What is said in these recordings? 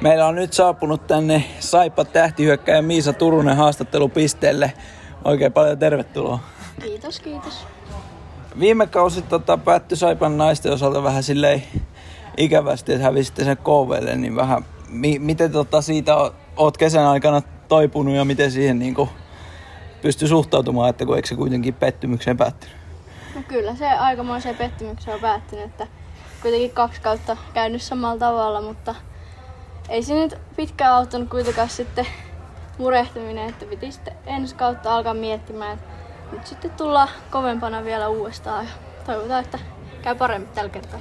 Meillä on nyt saapunut tänne Saipa tähtihyökkäjä Miisa Turunen haastattelupisteelle. Oikein paljon tervetuloa. Kiitos, kiitos. Viime kausi tota, päättyi Saipan naisten osalta vähän silleen ikävästi, että hävisitte sen KVlle, niin vähän, mi- miten tota, siitä oot kesän aikana toipunut ja miten siihen niin kuin, pystyy suhtautumaan, että kun eikö se kuitenkin pettymykseen päättynyt? No kyllä se aikamoiseen pettymykseen on päättynyt, että kuitenkin kaksi kautta käynyt samalla tavalla, mutta ei se nyt pitkään auttanut kuitenkaan sitten murehtiminen, että piti sitten ensi kautta alkaa miettimään, että nyt sitten tullaan kovempana vielä uudestaan ja toivotaan, että käy paremmin tällä kertaa.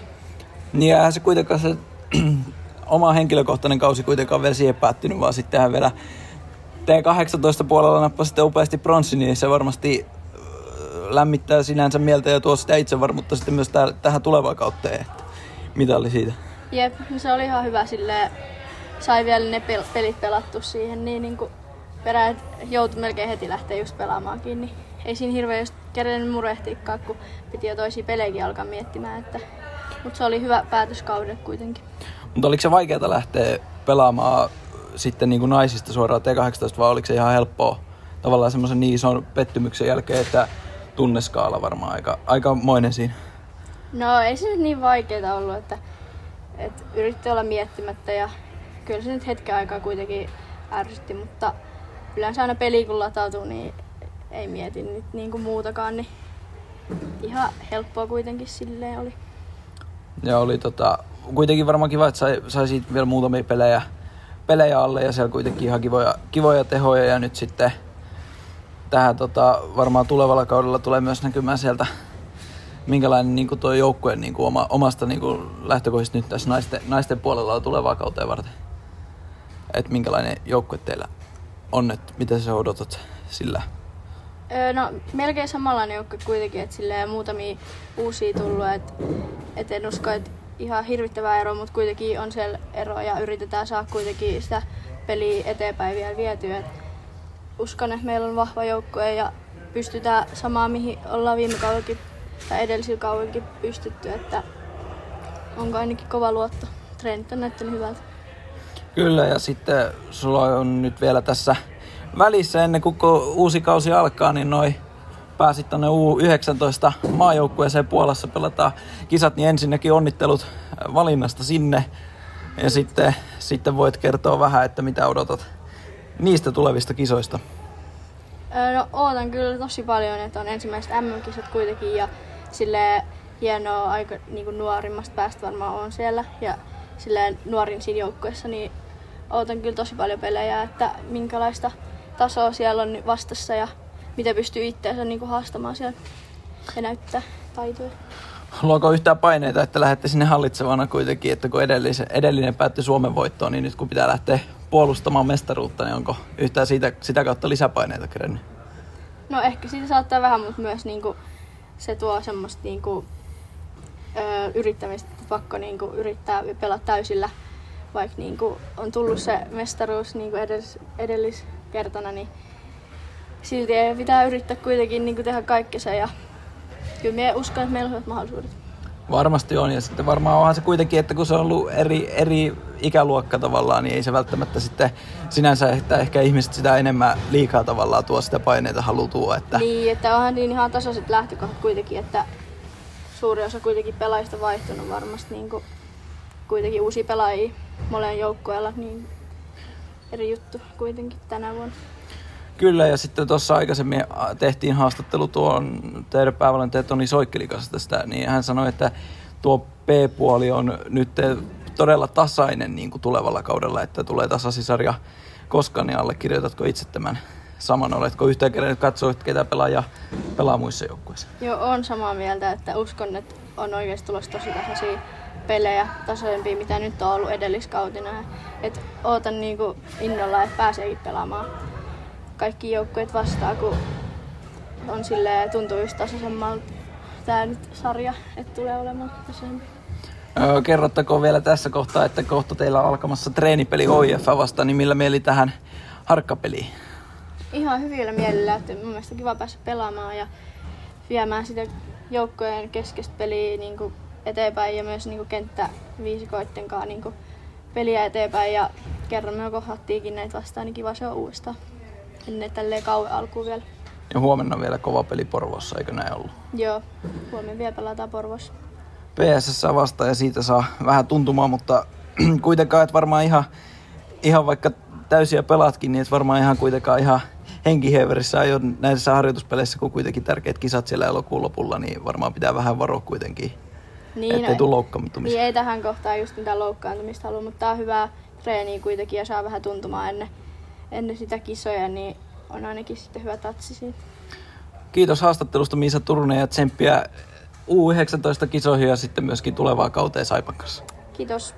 Niin eihän se kuitenkaan se oma henkilökohtainen kausi kuitenkaan vielä siihen päättynyt, vaan sittenhän vielä T18 puolella nappasitte upeasti pronssi, niin se varmasti äh, lämmittää sinänsä mieltä ja tuo sitä itsevarmuutta sitten myös tähän tulevaan kauteen. Että mitä oli siitä? Jep, no se oli ihan hyvä silleen, sai vielä ne pel- pelit pelattu siihen, niin, niin kuin perään, että joutui melkein heti lähteä just pelaamaankin, niin ei siinä hirveän just kerennyt murehtiikaan, kun piti jo toisia pelejäkin alkaa miettimään, että mutta se oli hyvä päätös kaudelle kuitenkin. Mutta oliko se vaikeaa lähteä pelaamaan sitten niin kuin naisista suoraan T18 vai oliko se ihan helppoa tavallaan semmoisen niin ison pettymyksen jälkeen, että tunneskaala varmaan aika, aika moinen siinä? No ei se nyt niin vaikeaa ollut, että, että yritti olla miettimättä ja kyllä se nyt hetken aikaa kuitenkin ärsytti, mutta yleensä aina peli kun latautuu, niin ei mieti nyt niin kuin muutakaan, niin ihan helppoa kuitenkin silleen oli. Ja oli tota, kuitenkin varmaan kiva, että sai, sai siitä vielä muutamia pelejä, pelejä alle ja siellä kuitenkin ihan kivoja, kivoja tehoja ja nyt sitten tähän tota, varmaan tulevalla kaudella tulee myös näkymään sieltä minkälainen niin kuin tuo joukkue niin kuin oma, omasta niin kuin lähtökohdista nyt tässä naisten, naisten puolella on tulevaa kauteen varten. Että minkälainen joukkue teillä on, että mitä sä odotat sillä? Öö, no melkein samanlainen joukkue kuitenkin, että silleen muutamia uusia tullut, että et en usko, että ihan hirvittävää eroa, mutta kuitenkin on siellä ero ja yritetään saada kuitenkin sitä peliä eteenpäin vielä vietyä. Et uskon, että meillä on vahva joukkue ja pystytään samaan, mihin ollaan viime kaudellakin tai edellisillä kaudellakin pystytty, että onko ainakin kova luotto. Treenit on näyttänyt hyvältä. Kyllä, ja sitten sulla on nyt vielä tässä välissä ennen kuin uusi kausi alkaa, niin noi pääsit tänne U19 maajoukkueeseen Puolassa pelataan kisat, niin ensinnäkin onnittelut valinnasta sinne. Ja sitten, sitten voit kertoa vähän, että mitä odotat niistä tulevista kisoista. No ootan kyllä tosi paljon, että on ensimmäiset MM-kisat kuitenkin ja sille hienoa aika niin nuorimmasta päästä varmaan on siellä ja silleen nuorin siinä joukkueessa, niin ootan kyllä tosi paljon pelejä, että minkälaista tasoa siellä on vastassa ja mitä pystyy itseänsä niin kuin haastamaan siellä ja näyttää taitoja. Luoko yhtään paineita, että lähdette sinne hallitsevana kuitenkin, että kun edellinen, edellinen päättyi Suomen voittoon, niin nyt kun pitää lähteä puolustamaan mestaruutta, niin onko yhtään siitä, sitä kautta lisäpaineita kerennyt? No ehkä siitä saattaa vähän, mutta myös niin kuin, se tuo semmoista niin kuin, ö, yrittämistä, että pakko niin kuin, yrittää pelata täysillä, vaikka niin kuin, on tullut se mestaruus niin kuin edellis, edelliskertana, niin silti pitää yrittää kuitenkin niin kuin, tehdä kaikkensa ja kyllä minä uskon, että meillä on hyvät mahdollisuudet. Varmasti on ja sitten varmaan onhan se kuitenkin, että kun se on ollut eri, eri ikäluokka tavallaan, niin ei se välttämättä sitten sinänsä, että ehkä ihmiset sitä enemmän liikaa tavallaan tuo sitä paineita haluaa. Että... Niin, että onhan niin ihan tasaiset lähtökohdat kuitenkin, että suuri osa kuitenkin pelaajista vaihtunut varmasti niin kuin, kuitenkin uusia pelaajia molemmin joukkueella, niin eri juttu kuitenkin tänä vuonna. Kyllä, ja sitten tuossa aikaisemmin tehtiin haastattelu tuon teidän päävalmentaja Toni Soikkeli kanssa tästä, niin hän sanoi, että tuo P-puoli on nyt todella tasainen niin kuin tulevalla kaudella, että tulee tasaisisarja koska, niin allekirjoitatko itse tämän saman? Oletko yhtään kerran katsoa, että ketä pelaaja pelaa muissa joukkueissa? Joo, on samaa mieltä, että uskon, että on oikeasti tulossa tosi tasaisia pelejä, tasaisempia, mitä nyt on ollut edelliskautena. Et ootan niinku innolla, että pääseekin pelaamaan kaikki joukkueet vastaan, kun on sille tuntuu just tasaisemmalta tämä nyt sarja, että tulee olemaan tasaisempi. Öö, kerrottakoon vielä tässä kohtaa, että kohta teillä on alkamassa treenipeli OIF vasta, niin millä mieli tähän harkkapeliin? Ihan hyvillä mielillä, että mun mielestä kiva päästä pelaamaan ja viemään sitä joukkojen keskeistä peliä niin kuin eteenpäin ja myös niin kuin kenttä viisikoitten kanssa niin kuin peliä eteenpäin ja kerran me kohdattiinkin näitä vastaan, niin kiva se on uudestaan. Ennen tälleen kauan alkuun vielä. Ja huomenna vielä kova peli Porvossa, eikö näin ollut? Joo, huomenna vielä pelataan Porvossa. PSS vastaan ja siitä saa vähän tuntumaan, mutta kuitenkaan et varmaan ihan, ihan vaikka täysiä pelatkin, niin et varmaan ihan kuitenkaan ihan henkiheverissä ole näissä harjoituspeleissä, kun kuitenkin tärkeät kisat siellä elokuun lopulla, niin varmaan pitää vähän varoa kuitenkin, Niin, ettei no, tule loukkaantumisia. niin ei tähän kohtaan just mitään loukkaantumista halua, mutta tää on hyvää treeniä kuitenkin ja saa vähän tuntumaan ennen, ennen sitä kisoja, niin on ainakin sitten hyvä tatsi siinä. Kiitos haastattelusta Miisa Turunen ja tsemppiä U19-kisoihin ja sitten myöskin tulevaa kauteen Saipan kanssa. Kiitos.